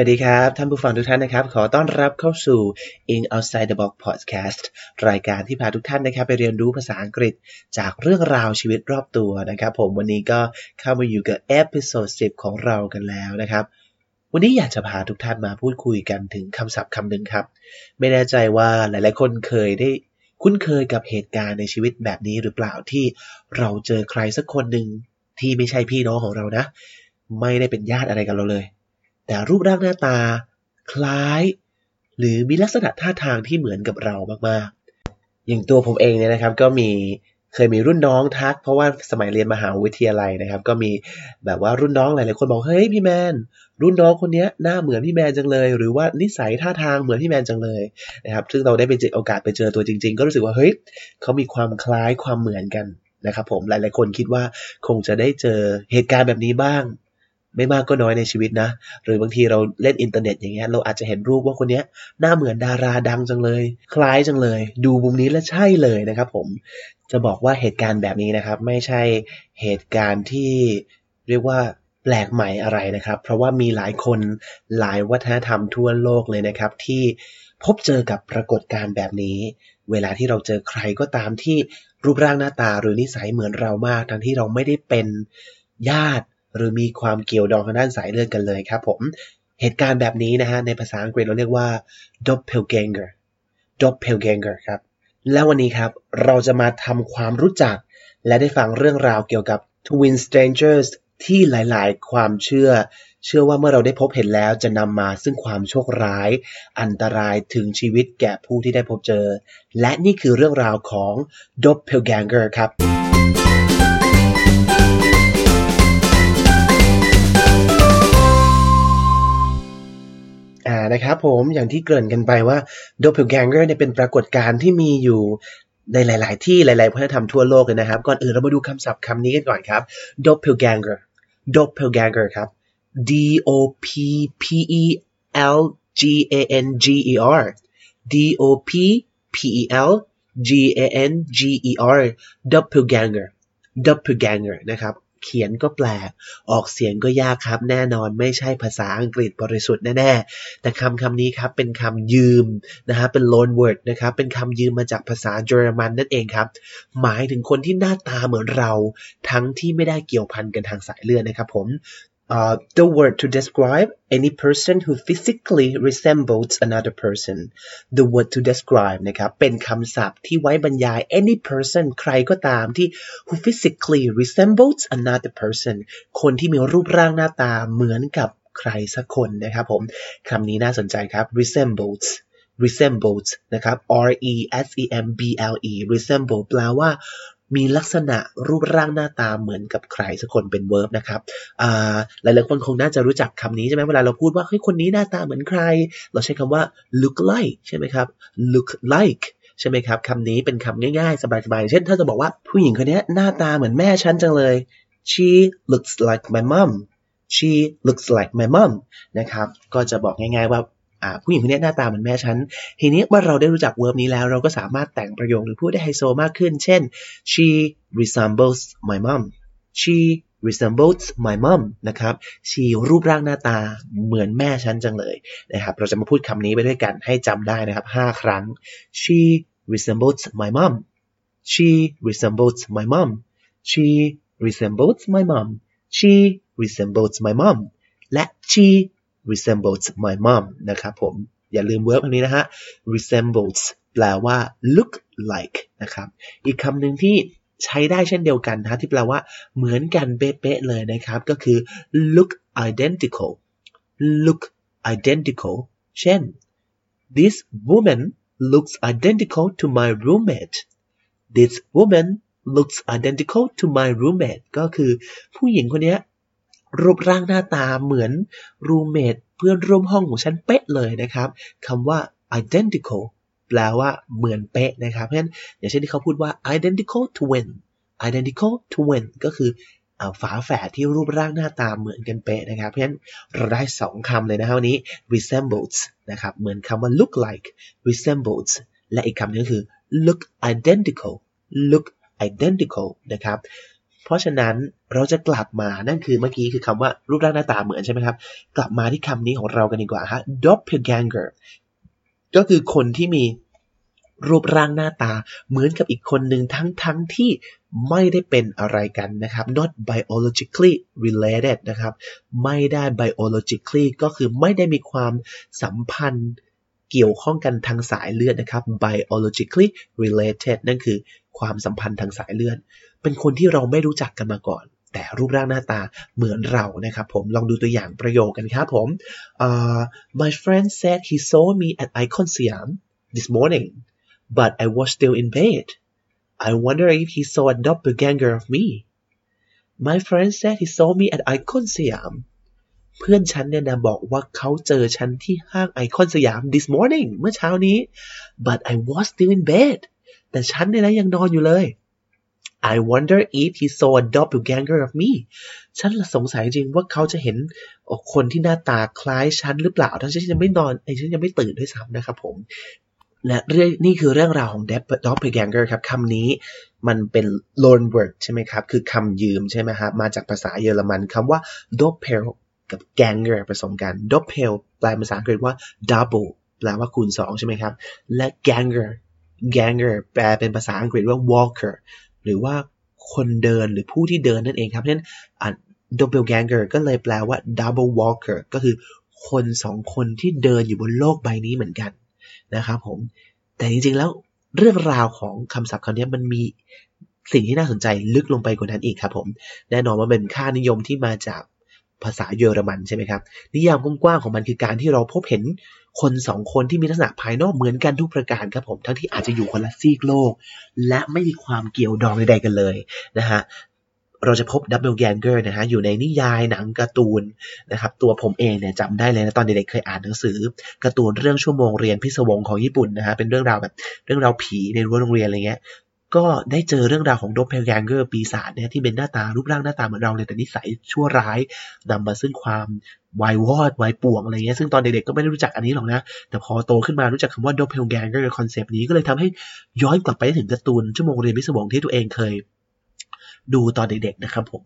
วัสดีครับท่านผู้ฟังทุกท่านนะครับ ขอต้อนรับเข้าสู่ English Outside the Box Podcast รายการที่พาทุกท่านนะครับ ไปเรียนรู้ภาษาอังกฤษจากเรื่องราวชีวิตรอบตัวนะครับ ผมวันนี้ก็เข้ามาอยู่กับ episode 10 ของเรากันแล้วนะครับ วันนี้อยากจะพาทุกท่านมาพูดคุยกันถึงคำศัพท์คำหนึ่งครับ ไม่แน่ใจว่าหลาย ๆ คนเคยได้คุ้นเคยกับเหตุการณ์ในชีวิตแบบนี้หรือเปล่าที่เราเจอใครสักคนหนึ่งที่ไม่ใช่พี่น้องของเรานะ ไม่ได้เป็นญาติอะไรกับเราเลย แต่รูปร่างหน้าตา คล้าย หรือมีลักษณะท่าทางที่เหมือนกับเรามากๆ อย่างตัวผมเองเนี่ยนะครับก็มีเคยมีรุ่นน้องทัก เพราะว่าสมัยเรียนมหาวิทยาลัยนะครับ ก็มีแบบว่ารุ่นน้องหลายๆคนบอกเฮ้ยพี่แมนรุ่นน้องคนนี้หน้าเหมือนพี่แมนจังเลย หรือว่านิสัยท่าทางเหมือนพี่แมนจังเลยนะครับซึ่งเราได้ไปเจอโอกาสไปเจอตัวจริง ๆ ก็รู้สึกว่าเฮ้ยเขามีความคล้ายความเหมือนกันนะครับผมหลายๆคนคิดว่าคงจะได้เจอเหตุการณ์แบบนี้บ้าง ไม่มากก็น้อยในชีวิตนะ หรือบางทีเราเล่นอินเทอร์เน็ตอย่างเงี้ยเราอาจจะเห็นรูปว่าคนเนี้ยหน้าเหมือนดาราดังจังเลย คล้ายจังเลย ดูมุมนี้แล้วใช่เลยนะครับผมจะบอกว่าเหตุการณ์แบบนี้นะครับ ไม่ใช่เหตุการณ์ที่เรียกว่าแปลกใหม่อะไรนะครับ เพราะว่ามีหลายคนหลายวัฒนธรรมทั่วโลกเลยนะครับ ที่พบเจอกับปรากฏการณ์แบบนี้ เวลาที่เราเจอใครก็ตามที่รูปร่างหน้าตาหรือนิสัยเหมือนเรามาก ทั้งที่เราไม่ได้เป็นญาติ หรือมีความเกี่ยวดองทางด้านสายเลือดกันเลยครับผม เหตุการณ์แบบนี้นะฮะในภาษาอังกฤษเราเรียกว่า doppelganger doppelganger ครับ แล้ววันนี้ครับเราจะมาทำความรู้จัก และได้ฟังเรื่องราวเกี่ยวกับ twin strangers ที่หลายๆ ความเชื่อ เชื่อว่าเมื่อเราได้พบเห็นแล้วจะนำมาซึ่งความโชคร้าย อันตรายถึงชีวิตแก่ผู้ที่ได้พบเจอ และนี่คือเรื่องราวของ doppelganger ครับ นะครับผมอย่างที่เกริ่นกันไปว่า doppelganger เนี่ยเป็นปรากฏการณ์ที่มีอยู่ในหลาย ๆ ที่หลาย ๆ วัฒนธรรมทั่วโลกเลยนะครับ ก่อนอื่นเรามาดูคำศัพท์คำนี้กันก่อนครับ doppelganger doppelganger ครับ d o p p e l g a n g e r d o p p e l g a n g e r doppelganger doppelganger นะครับ เขียนก็แปลก ออกเสียงก็ยากครับ แน่นอนไม่ใช่ภาษาอังกฤษบริสุทธิ์แน่ๆ แต่คำคำนี้ครับเป็นคำยืมนะฮะเป็น loan word นะครับ เป็นคำยืมมาจากภาษาเยอรมันนั่นเองครับ หมายถึงคนที่หน้าตาเหมือนเรา ทั้งที่ไม่ได้เกี่ยวพันกันทางสายเลือดนะครับผม Uh, the word to describe any person who physically resembles another person the word to describe นะครับ เป็นคำศัพท์ที่ไว้บรรยาย any person ใครก็ตามที่ who physically resembles another person คนที่มีรูปร่างหน้าตาเหมือนกับใครสักคนนะครับผม คำนี้น่าสนใจครับ resembles resembles นะครับ r e s e m b l e resemble แปลว่า มีลักษณะรูปร่างหน้าตาเหมือนกับใครสักคนเป็น verb นะครับอ่าหลายๆคนคงน่าจะรู้จักคำนี้ใช่ไหมเวลาเราพูดว่าเฮ้ยคนนี้หน้าตาเหมือนใคร เราใช้คำว่า look like ใช่ไหมครับ look like ใช่ไหมครับคำนี้เป็นคำง่ายๆ สบายๆ เช่น ถ้าจะบอกว่าผู้หญิงคนนี้หน้าตาเหมือนแม่ฉันจังเลย she looks like my mom she looks like my mom นะครับ ก็จะบอกง่ายๆว่า ผู้หญิงคนนี้หน้าตาเหมือนแม่ฉัน ทีนี้เมื่อเราได้รู้จักเวิร์บนี้แล้ว เราก็สามารถแต่งประโยคหรือพูดได้ไฮโซมากขึ้น เช่น she resembles my mom she resembles my mom นะครับ she รูปร่างหน้าตาเหมือนแม่ฉันจังเลยนะครับ เราจะมาพูดคำนี้ไปด้วยกันให้จำได้นะครับ 5 ครั้ง she resembles my mom she resembles my mom she resembles my mom she resembles my mom และ she resembles my mom นะครับผมอย่าลืมเวิร์บอันนี้นะฮะ resembles แปลว่า look like นะครับอีกคำหนึ่งที่ใช้ได้เช่นเดียวกันนะที่แปลว่าเหมือนกันเป๊ะๆเลยนะครับ ก็คือ look identical look identical เช่น this woman looks identical to my roommate this woman looks identical to my roommate ก็คือผู้หญิงคนนี้ รูปร่างหน้าตาเหมือน roommate เพื่อนร่วมห้องของฉันเป๊ะเลยนะครับคำว่า identical แปลว่าเหมือนเป๊ะนะครับ เพราะฉะนั้นอย่างเช่นที่เขาพูดว่า identical twin identical twin ก็คือฝาแฝดที่รูปร่างหน้าตาเหมือนกันเป๊ะนะครับ เพราะฉะนั้นเราได้สองคำเลยนะครับวันนี้ resembles นะครับ เหมือนคำว่า look like resembles และอีกคำนึงก็คือ look identical look identical นะครับ เพราะฉะนั้นเราจะกลับมานั่นคือเมื่อกี้คือคำว่ารูปร่างหน้าตาเหมือนใช่ไหมครับ กลับมาที่คำนี้ของเรากันดีกว่าฮะ doppelganger ก็คือคนที่มีรูปร่างหน้าตาเหมือนกับอีกคนหนึ่งทั้งทั้งที่ไม่ได้เป็นอะไรกันนะครับ not biologically related นะครับ ไม่ได้ biologically ก็คือไม่ได้มีความสัมพันธ์เกี่ยวข้องกันทางสายเลือดนะครับ biologically related นั่นคือความสัมพันธ์ทางสายเลือด เป็นคนที่เราไม่รู้จักกันมาก่อน แต่รูปร่างหน้าตาเหมือนเรานะครับผมลองดูตัวอย่างประโยคกันครับผม uh, my friend said he saw me at Icon Siam this morning but I was still in bed I wonder if he saw a doppelganger of me my friend said he saw me at Icon Siam เพื่อนฉันเนี่ยนะบอกว่าเขาเจอฉันที่ห้างไอคอนสยาม this morning เมื่อเช้านี้ but I was still in bed แต่ฉันเนี่ยนะยังนอนอยู่เลย I wonder if he saw a doppelganger of me ฉันสงสัยจริงว่าเขาจะเห็นคนที่หน้าตาคล้ายฉันหรือเปล่าทั้งฉันยังไม่นอนไอ้ฉันยังไม่ตื่นด้วยซ้ำนะครับผม และเรื่องนี่คือเรื่องราวของ doppelganger ครับคำนี้มันเป็น loan word ใช่ไหมครับ คือคำยืมใช่ไหมครับมาจากภาษาเยอรมันคำว่า doppel กับ ganger ผสมกัน doppel แปลภาษาอังกฤษว่า double แปลว่าคูณ 2 ใช่ไหมครับ และ ganger ganger แปลเป็นภาษาอังกฤษว่า walker หรือว่าคนเดินหรือผู้ที่เดินนั่นเองครับเพราะฉะนั้น doppelganger ก็เลยแปลว่า double walker ก็คือคนสองคนที่เดินอยู่บนโลกใบนี้เหมือนกันนะครับผม แต่จริงๆแล้วเรื่องราวของคำศัพท์คำนี้มันมีสิ่งที่น่าสนใจลึกลงไปกว่านั้นอีกครับผม แน่นอนว่าเป็นคำนิยามที่มาจากภาษาเยอรมันใช่ไหมครับ นิยามกว้างๆของมันคือการที่เราพบเห็น คนสองคนที่มีลักษณะภายนอกเหมือนกันทุกประการครับผมทั้งที่อาจจะอยู่คนละซีกโลก และไม่มีความเกี่ยวดองใดๆกันเลยนะฮะเราจะพบ doppelganger นะฮะอยู่ในนิยายหนังการ์ตูนนะครับตัวผมเองเนี่ยจำได้เลยนะตอนเด็กๆเคยอ่านหนังสือการ์ตูนเรื่องชั่วโมงเรียนพิศวงของญี่ปุ่นนะฮะเป็นเรื่องราวแบบเรื่องราวผีในรั้วโรงเรียนอะไรเงี้ย ก็ได้เจอเรื่องราวของ doppelganger ปีศาจเนี่ยที่เป็นหน้าตารูปร่างหน้าตาเหมือนเราเลยแต่นิสัยชั่วร้ายนำมาซึ่งความวายวอดวายป่วงอะไรเงี้ยซึ่งตอนเด็กๆก็ไม่ได้รู้จักอันนี้หรอกนะ แต่พอโตขึ้นมารู้จักคำว่า doppelganger concept นี้ก็เลยทำให้ย้อนกลับไปถึงการ์ตูนชั่วโมงเรียนพิศวงที่ตัวเองเคย ดูตอนเด็กๆนะครับผม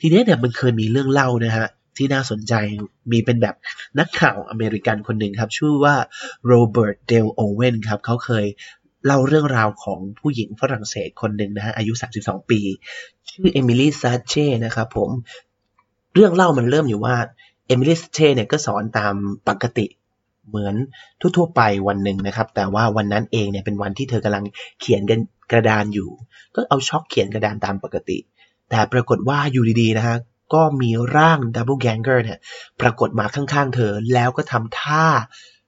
ทีนี้เนี่ยมันเคยมีเรื่องเล่านะฮะที่น่าสนใจมีเป็นแบบนักข่าวอเมริกันคนหนึ่งครับ ชื่อว่าโรเบิร์ตเดลโอเวนครับเขาเคย เล่าเรื่องราวของผู้หญิงฝรั่งเศสคนหนึ่งนะฮะอายุ 32 ปี ชื่อเอมิลี่ซาเช่นะครับผมเรื่องเล่ามันเริ่มอยู่ว่าเอมิลี่ซาเช่เนี่ยก็สอนตามปกติเหมือนทั่วๆไปวันหนึ่งนะครับ แต่ว่าวันนั้นเองเนี่ยเป็นวันที่เธอกำลังเขียนกันกระดานอยู่ ก็เอาชอล์กเขียนกระดานตามปกติ แต่ปรากฏว่าอยู่ดีๆนะฮะก็มีร่างดับเบิลแกงเกอร์เนี่ยปรากฏมาข้างๆเธอแล้วก็ทำท่า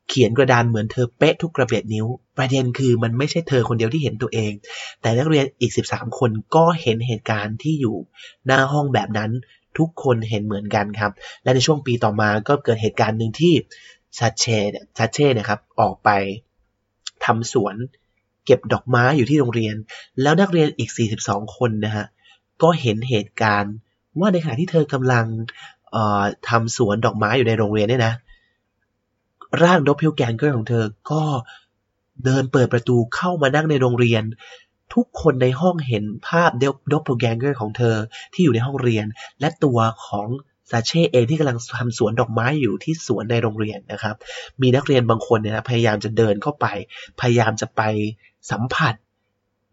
เขียนกระดานเหมือนเธอเป๊ะทุกกระเบียดนิ้ว ประเด็นคือมันไม่ใช่เธอคนเดียวที่เห็นตัวเอง แต่นักเรียนอีก 13 คนก็เห็นเหตุการณ์ที่อยู่หน้าห้องแบบนั้นทุกคนเห็นเหมือนกันครับ และในช่วงปีต่อมาก็เกิดเหตุการณ์หนึ่งที่ชาเช่ชาเช่นะครับ ออกไปทำสวนเก็บดอกไม้อยู่ที่โรงเรียน แล้วนักเรียนอีก 42 คนนะฮะก็เห็นเหตุการณ์ว่าในขณะที่เธอกำลังทำสวนดอกไม้อยู่ในโรงเรียนเนี่ยนะ ร่างดอเพลแกนเกอร์ของเธอ ก็เดินเปิดประตูเข้ามานั่งในโรงเรียน ทุกคนในห้องเห็นภาพเดดอเพลแกนเกอร์ของเธอที่อยู่ในห้องเรียน และตัวของซาเช่เองที่กำลังทำสวนดอกไม้อยู่ที่สวนในโรงเรียนนะครับ มีนักเรียนบางคนเนี่ยนะพยายามจะเดินเข้าไป พยายามจะไปสัมผัส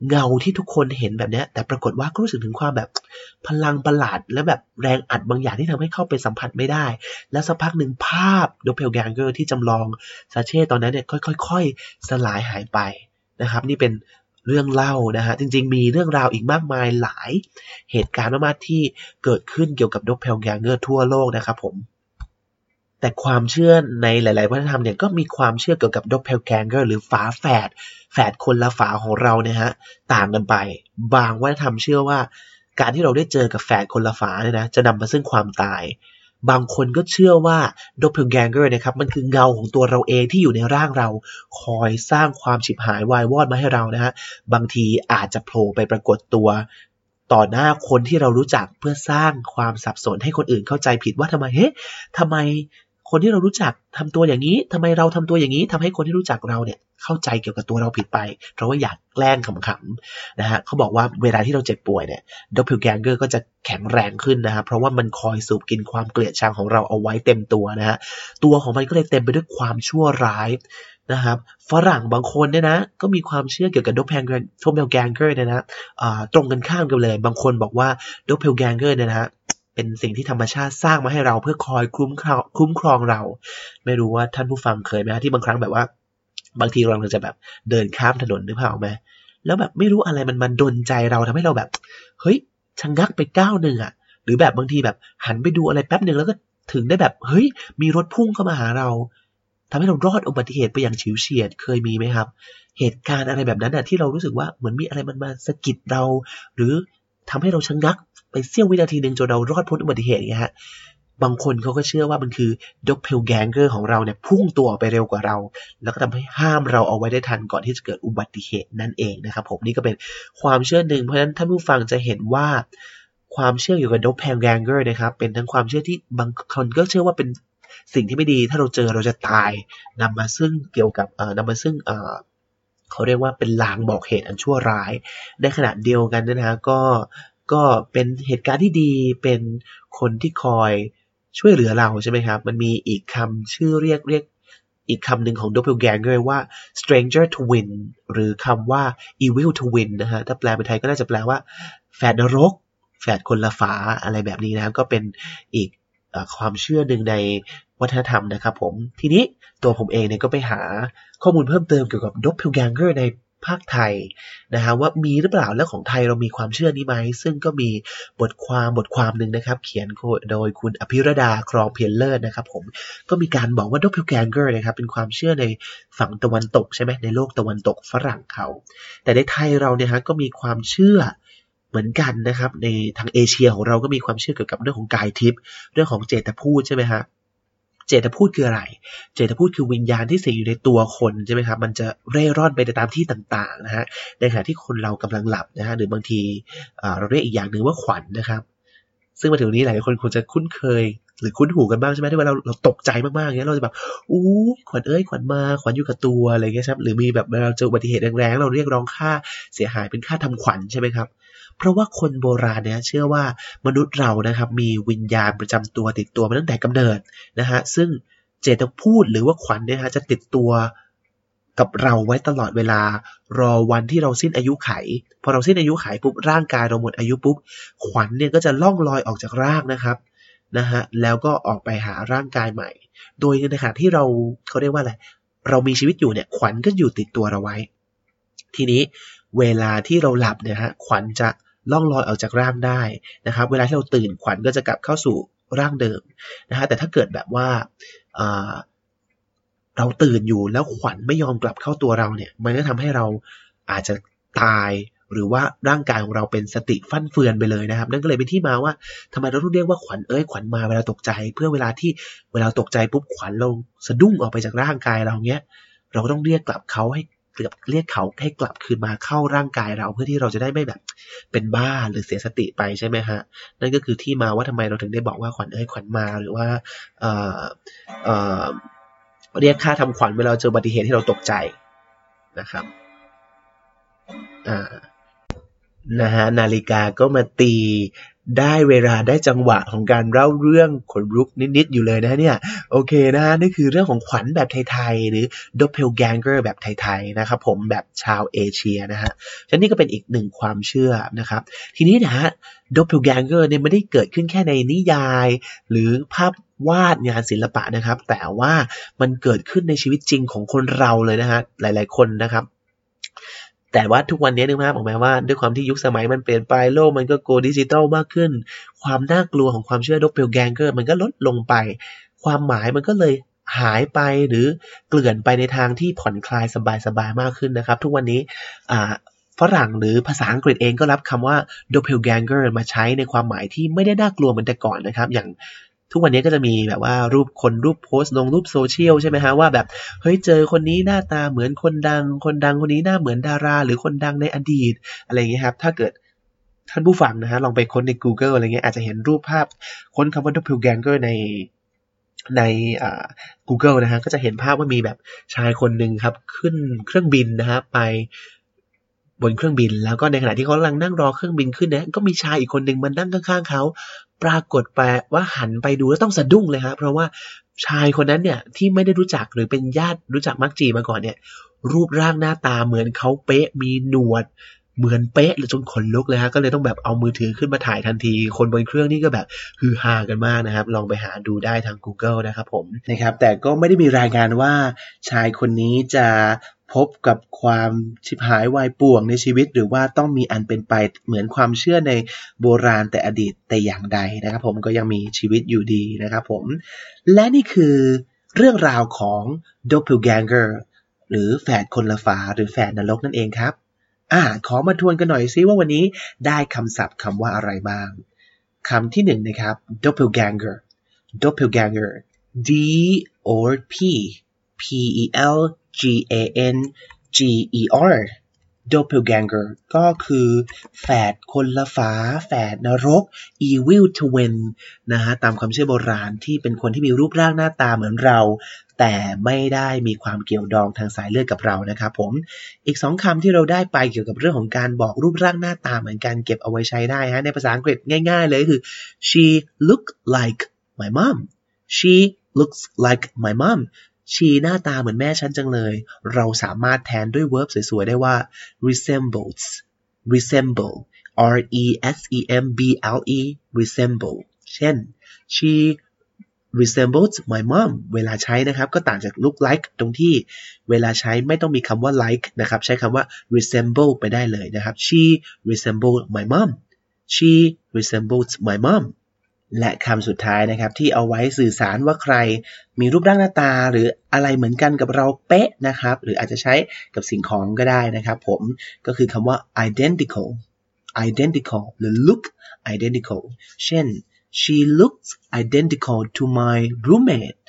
เงาที่ทุกคนเห็นแบบนี้แต่ปรากฏว่าก็รู้สึกถึงความแบบพลังประหลาด และแบบแรงอัดบางอย่างที่ทำให้เข้าไปสัมผัสไม่ได้ แล้วสักพักหนึ่งภาพ doppelganger ที่จำลองซาเช่ตอนนั้นเนี่ยค่อยๆ สลายหายไปนะครับ นี่เป็นเรื่องเล่านะฮะจริงๆ มีเรื่องราวอีกมากมายหลายเหตุการณ์มากๆที่เกิดขึ้นเกี่ยวกับ doppelganger ทั่วโลกนะครับผม แต่ความเชื่อในหลาย ๆ วัฒนธรรมเนี่ยก็มีความเชื่อเกี่ยวกับดอกเพลแกงเกอร์หรือฝาแฝดแฝดคนละฝาของเราเนี่ยฮะต่างกันไป บางวัฒนธรรมเชื่อว่า การที่เราได้เจอกับแฝดคนละฝาเนี่ยนะจะนำมาซึ่งความตาย บางคนก็เชื่อว่า doppelganger นะครับมันคือเงาของตัวเราเองที่อยู่ในร่างเรา คอยสร้างความฉิบหายวายวอดมาให้เรานะฮะบางทีอาจจะโผล่ไปปรากฏตัวต่อหน้าคนที่เรารู้จักเพื่อสร้างความสับสนให้คนอื่นเข้าใจผิดว่าทำไมเฮ้ทำไม คนที่เรารู้จักทำตัวอย่างนี้ทำไมเราทำตัวอย่างนี้ทำให้คนที่รู้จักเราเนี่ยเข้าใจเกี่ยวกับตัวเราผิดไป เพราะว่าอยากแกล้งขำๆนะฮะเขาบอกว่าเวลาที่เราเจ็บป่วยเนี่ยดอ p เ l ลแกงเกอร์ก็จะแข็งแรงขึ้นนะฮะเพราะว่ามันคอยสูบกินความเกลียดชังของเราเอาไว้เต็มตัวนะฮะตัวของมันก็เลยเต็มไปด้วยความชั่วร้ายนะครับฝรั่งบางคนเนี่ยนะ ก็มีความเชื่อเกี่ยวกับดอ p เ l ลแกงเกอร์เนี่ยนะตรงกันข้ามกันเลย บางคนบอกว่าดอ p เ l ลแกงเกอร์เนี่ยนะ เป็นสิ่งที่ธรรมชาติสร้างมาให้เราเพื่อคอยคุ้มครองคุ้มครองเรา ไม่รู้ว่าท่านผู้ฟังเคยไหมที่บางครั้งแบบว่า บางทีเราจะแบบเดินข้ามถนนหรือเปล่าไหมแล้วแบบไม่รู้อะไรมันมันดนใจเราทำให้เราแบบ เฮ้ยชะงงักไปก้าวหนึ่งอะหรือแบบบางทีแบบหันไปดูอะไรแป๊บหนึ่งแล้วก็ถึงได้แบบ เฮ้ย มีรถพุ่งเข้ามาหาเราทำให้เรารอดอุบัติเหตุไปอย่างฉิวเฉียดเคยมีไหมครับ เหตุการณ์อะไรแบบนั้นอะที่เรารู้สึกว่าเหมือนมีอะไรมันมาสะกิดเรา หรือทำให้เราชะงัก ไปเสี้ยววินาทีหนึ่งจนเรารอดพ้นอุบัติเหตุอย่างเงี้ยฮะบางคนเขาก็เชื่อว่ามันคือ doppelganger ของเราเนี่ยพุ่งตัวไปเร็วกว่าเรา แล้วก็ทำให้ห้ามเราเอาไว้ได้ทันก่อนที่จะเกิดอุบัติเหตุนั่นเองนะครับผมนี่ก็เป็นความเชื่อหนึ่งเพราะฉะนั้นท่านผู้ฟังจะเห็นว่าความเชื่ออยู่กับ doppelganger นะครับเป็นทั้งความเชื่อที่บางคนก็เชื่อว่าเป็นสิ่งที่ไม่ดี ถ้าเราเจอเราจะตายนำมาซึ่งเกี่ยวกับเอ่อนำมาซึ่งเอ่อเขาเรียกว่าเป็นลางบอกเหตุอันชั่วร้ายในขณะเดียวกันนะฮะก็ ก็เป็นเหตุการณ์ที่ดีเป็นคนที่คอยช่วยเหลือเราใช่ไหมครับ มันมีอีกคำชื่อเรียกเรียกอีกคำหนึ่งของ doppelganger ว่า stranger twin หรือคำว่า evil twin นะฮะ ถ้าแปลเป็นไทยก็น่าจะแปลว่า แฝดนรก แฝดคนละฝาอะไรแบบนี้นะครับ ก็เป็นอีกอความเชื่อหนึ่งในวัฒนธรรมนะครับผม ทีนี้ตัวผมเองเนี่ยก็ไปหาข้อมูลเพิ่มเติมเกี่ยวกับ doppelganger ใน ภาคไทยนะฮะว่ามีหรือเปล่าแล้วของไทยเรามีความเชื่อนี้ไหมซึ่งก็มีบทความบทความหนึ่งนะครับ เขียนโดยคุณอภิรดาครองเพียรเลิศนะครับ ผมก็มีการบอกว่าดอ p เ l ลแกงเกอร์นะครับเป็นความเชื่อในฝั่งตะวันตกใช่ไหมในโลกตะวันตกฝรั่งเขา แต่ในไทยเราเนี่ยฮะก็มีความเชื่อเหมือนกันนะครับ ในทางเอเชียของเราก็มีความเชื่อเกี่ยวกับเรื่องของกายทิพย์เรื่องของเจตพูดใช่ไหมฮะ เจตพูดคืออะไร เจตพูดคือวิญญาณที่สิงอยู่ในตัวคนใช่ไหมครับ มันจะเร่ร่อนไปในตามที่ต่างๆนะฮะ ในขณะที่คนเรากำลังหลับนะฮะ หรือบางทีเราเรียกอีกอย่างหนึ่งว่าขวัญนนะครับ ซึ่งมาถึงนี้หลายคนคงจะคุ้นเคย หรือคุ้นหูกันบ้างใช่ไหมที่ว่าเราเราตกใจมากๆอย่างเงี้ย เราจะแบบ อู้ขวัญเอ้ย ขวัญมา ขวัญอยู่กับตัวอะไรเงี้ยครับ หรือมีแบบเวลาเจออุบัติเหตุแรงๆ เราเรียกร้องค่าเสียหายเป็นค่าทำขวัญใช่ไหมครับ เพราะว่าคนโบราณเนี่ยเชื่อว่ามนุษย์เรานะครับมีวิญญาณประจำตัวติดตัวมาตั้งแต่กำเนิดนะฮะซึ่งเจตพูดหรือว่าขวัญเนี่ยฮะจะติดตัวกับเราไว้ตลอดเวลารอวันที่เราสิ้นอายุไข พอเราสิ้นอายุไขปุ๊บร่างกายเราหมดอายุปุ๊บขวัญเนี่ยก็จะล่องลอยออกจากร่างนะครับนะฮะแล้วก็ออกไปหาร่างกายใหม่ โดยในขณะที่เราเขาเรียกว่าอะไรเรามีชีวิตอยู่เนี่ยขวัญก็อยู่ติดตัวเราไว้ ทีนี้ เวลาที่เราหลับเนี่ยฮะขวัญจะล่องลอยออกจากร่างได้นะครับ เวลาที่เราตื่นขวัญก็จะกลับเข้าสู่ร่างเดิมนะฮะแต่ถ้าเกิดแบบว่าเราตื่นอยู่แล้วขวัญไม่ยอมกลับเข้าตัวเราเนี่ย มันก็ทำให้เราอาจจะตายหรือว่าร่างกายของเราเป็นสติฟั่นเฟือนไปเลยนะครับ นั่นก็เลยเป็นที่มาว่าทำไมเราต้องเรียกว่าขวัญเอ้ยขวัญมาเวลาตกใจ เพื่อเวลาที่เวลาตกใจปุ๊บขวัญเราสะดุ้งออกไปจากร่างกายเราเนี้ย เราก็ต้องเรียกกลับเขาให้ เกือบเรียกเขาให้กลับคืนมาเข้าร่างกายเราเพื่อที่เราจะได้ไม่แบบ เป็นบ้าหรือเสียสติไปใช่ไหมฮะ นั่นก็คือที่มาว่าทำไมเราถึงได้บอกว่าขวัญเอ้ยขวัญมาหรือว่าเอ่อเอ่อเรียกค่าทำขวัญเวลาเจออุบัติเหตุที่เราตกใจนะครับอ่านะฮะนาฬิกาก็มาตี ได้เวลาได้จังหวะของการเล่าเรื่องขนลุกนิด ๆ อยู่เลยนะเนี่ย โอเคนะฮะนี่คือเรื่องของขวัญแบบไทย ๆ หรือ doppelganger แบบไทย ๆ นะครับผมแบบชาวเอเชียนะฮะฉะนี้ก็เป็นอีกหนึ่งความเชื่อนะครับ ทีนี้นะฮะ doppelganger เนี่ยไม่ได้เกิดขึ้นแค่ในนิยาย หรือภาพวาดงานศิลปะนะครับ แต่ว่ามันเกิดขึ้นในชีวิตจริงของคนเราเลยนะฮะหลาย ๆ คนนะครับ แต่ว่าทุกวันนี้นึกภาพออกไหมว่า ด้วยความที่ยุคสมัยมันเปลี่ยนไปโลกมันก็โกดิจิตอลมากขึ้น ความน่ากลัวของความเชื่อดกเปลแกงเกอร์มันก็ลดลงไป ความหมายมันก็เลยหายไปหรือเกลื่อนไปในทางที่ผ่อนคลายสบายๆมากขึ้นนะครับ ทุกวันนี้ฝรั่งหรือภาษาอังกฤษเองก็รับคำว่า doppelganger มาใช้ในความหมายที่ไม่ได้น่ากลัวเหมือนแต่ก่อนนะครับ อย่าง ทุกวันนี้ก็จะมีแบบว่ารูปคนรูปโพสต์ลงรูปโซเชียลใช่ไหมฮะว่าแบบเฮ้ยเจอคนนี้หน้าตาเหมือนคนดัง คนดังคนนี้หน้าเหมือนดารา หรือคนดังในอดีตอะไรอย่างเงี้ยครับ ถ้าเกิดท่านผู้ฟังนะฮะลองไปค้นใน Google อะไรเงี้ยอาจจะเห็นรูปภาพค้นคำว่า doppelganger ในใน Google นะฮะก็จะเห็นภาพว่ามีแบบชายคนหนึ่งครับ ขึ้นเครื่องบินนะฮะไปบนเครื่องบิน แล้วก็ในขณะที่เขากำลังนั่งรอเครื่องบินขึ้นนะก็มีชายอีกคนหนึ่งมันนั่งข้างๆเขา ปรากฏไปว่าหันไปดูแล้วต้องสะดุ้งเลยฮะเพราะว่าชายคนนั้นเนี่ยที่ไม่ได้รู้จักหรือเป็นญาติรู้จักมักจีมาก่อนเนี่ยรูปร่างหน้าตาเหมือนเขาเป๊ะมีหนวด เหมือนเป๊ะเลยจนขนลุกเลยฮะก็เลยต้องแบบเอามือถือขึ้นมาถ่ายทันที คนบนเครื่องนี่ก็แบบฮือฮากันมากนะครับ ลองไปหาดูได้ทาง Google นะครับผมนะครับแต่ก็ไม่ได้มีรายงานว่าชายคนนี้จะพบกับความชิบหายวายป่วงในชีวิต หรือว่าต้องมีอันเป็นไปเหมือนความเชื่อในโบราณแต่อดีตแต่อย่างใดนะครับ ผมก็ยังมีชีวิตอยู่ดีนะครับผมและนี่คือเรื่องราวของ doppelganger หรือแฝดคนละฝาหรือแฝดนรกนั่นเองครับ อ่า ขอมาทวนกันหน่อยซิว่าวันนี้ได้คำศัพท์คำว่าอะไรบ้างคำที่หนึ่งนะครับ doppelganger doppelganger D or P P E L G A N G E R doppelganger ก็คือแฝดคนละฝา แฝดนรก evil twin นะฮะตามความเชื่อโบราณที่เป็นคนที่มีรูปร่างหน้าตาเหมือนเรา แต่ไม่ได้มีความเกี่ยวดองทางสายเลือดกับเรานะครับผม อีกสองคำที่เราได้ไปเกี่ยวกับเรื่องของการบอกรูปร่างหน้าตาเหมือนกันเก็บเอาไว้ใช้ได้ฮะในภาษาอังกฤษง่ายๆเลยคือ she look like my mom she looks like my mom ชีหน้าตาเหมือนแม่ฉันจังเลย เราสามารถแทนด้วย verb สวยๆ ได้ว่า resembles resemble r e s e m b l e resemble เช่น she resembles my mom เวลาใช้นะครับ ก็ต่างจาก look like ตรงที่เวลาใช้ไม่ต้องมีคำว่า like นะครับ ใช้คำว่า resemble ไปได้เลยนะครับ she resembles my mom she resembles my mom และคำสุดท้ายนะครับที่เอาไว้สื่อสารว่าใคร มีรูปร่างหน้าตาหรืออะไรเหมือนกันกับเราเป๊ะนะครับ หรืออาจจะใช้กับสิ่งของก็ได้นะครับ ผมก็คือคำว่า identical identical หรือ look identical เช่น she looks identical to my roommate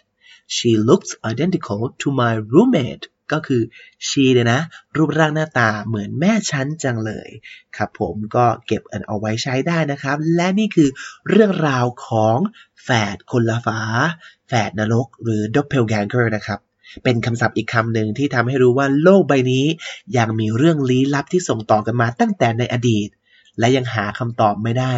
she looks identical to my roommate ก็คือ she เนี่ยนะ รูปร่างหน้าตาเหมือนแม่ฉันจังเลยครับผมก็เก็บอันเอาไว้ใช้ได้นะครับ และนี่คือเรื่องราวของแฝดคนละฝาแฝดนรกหรือ doppelganger นะครับเป็นคำศัพท์อีกคำหนึ่งที่ทำให้รู้ว่าโลกใบนี้ ยังมีเรื่องลี้ลับที่ส่งต่อกันมาตั้งแต่ในอดีต และยังหาคำตอบไม่ได้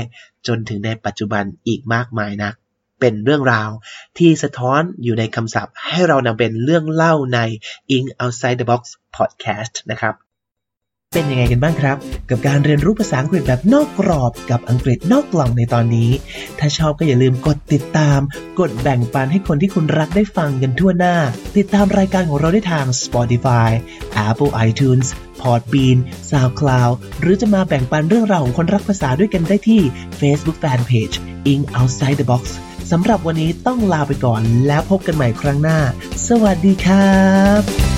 จนถึงในปัจจุบันอีกมากมายนัก เป็นเรื่องราว ที่สะท้อนอยู่ในคำศัพท์ ให้เรานำเป็นเรื่องเล่าใน In Outside the Box Podcast นะครับ เป็นยังไงกันบ้างครับ กับการเรียนรู้ภาษาอังกฤษแบบนอกกรอบกับอังกฤษนอกกล่องในตอนนี้ ถ้าชอบก็อย่าลืมกดติดตาม กดแบ่งปันให้คนที่คุณรักได้ฟังกันทั่วหน้า ติดตามรายการของเราได้ทาง Spotify Apple iTunes Podbean SoundCloud หรือจะมาแบ่งปันเรื่องราวของคนรักภาษาด้วยกันได้ที่ Facebook Fanpage In Outside the Box สำหรับวันนี้ต้องลาไปก่อนแล้วพบกันใหม่ครั้งหน้า สวัสดีครับ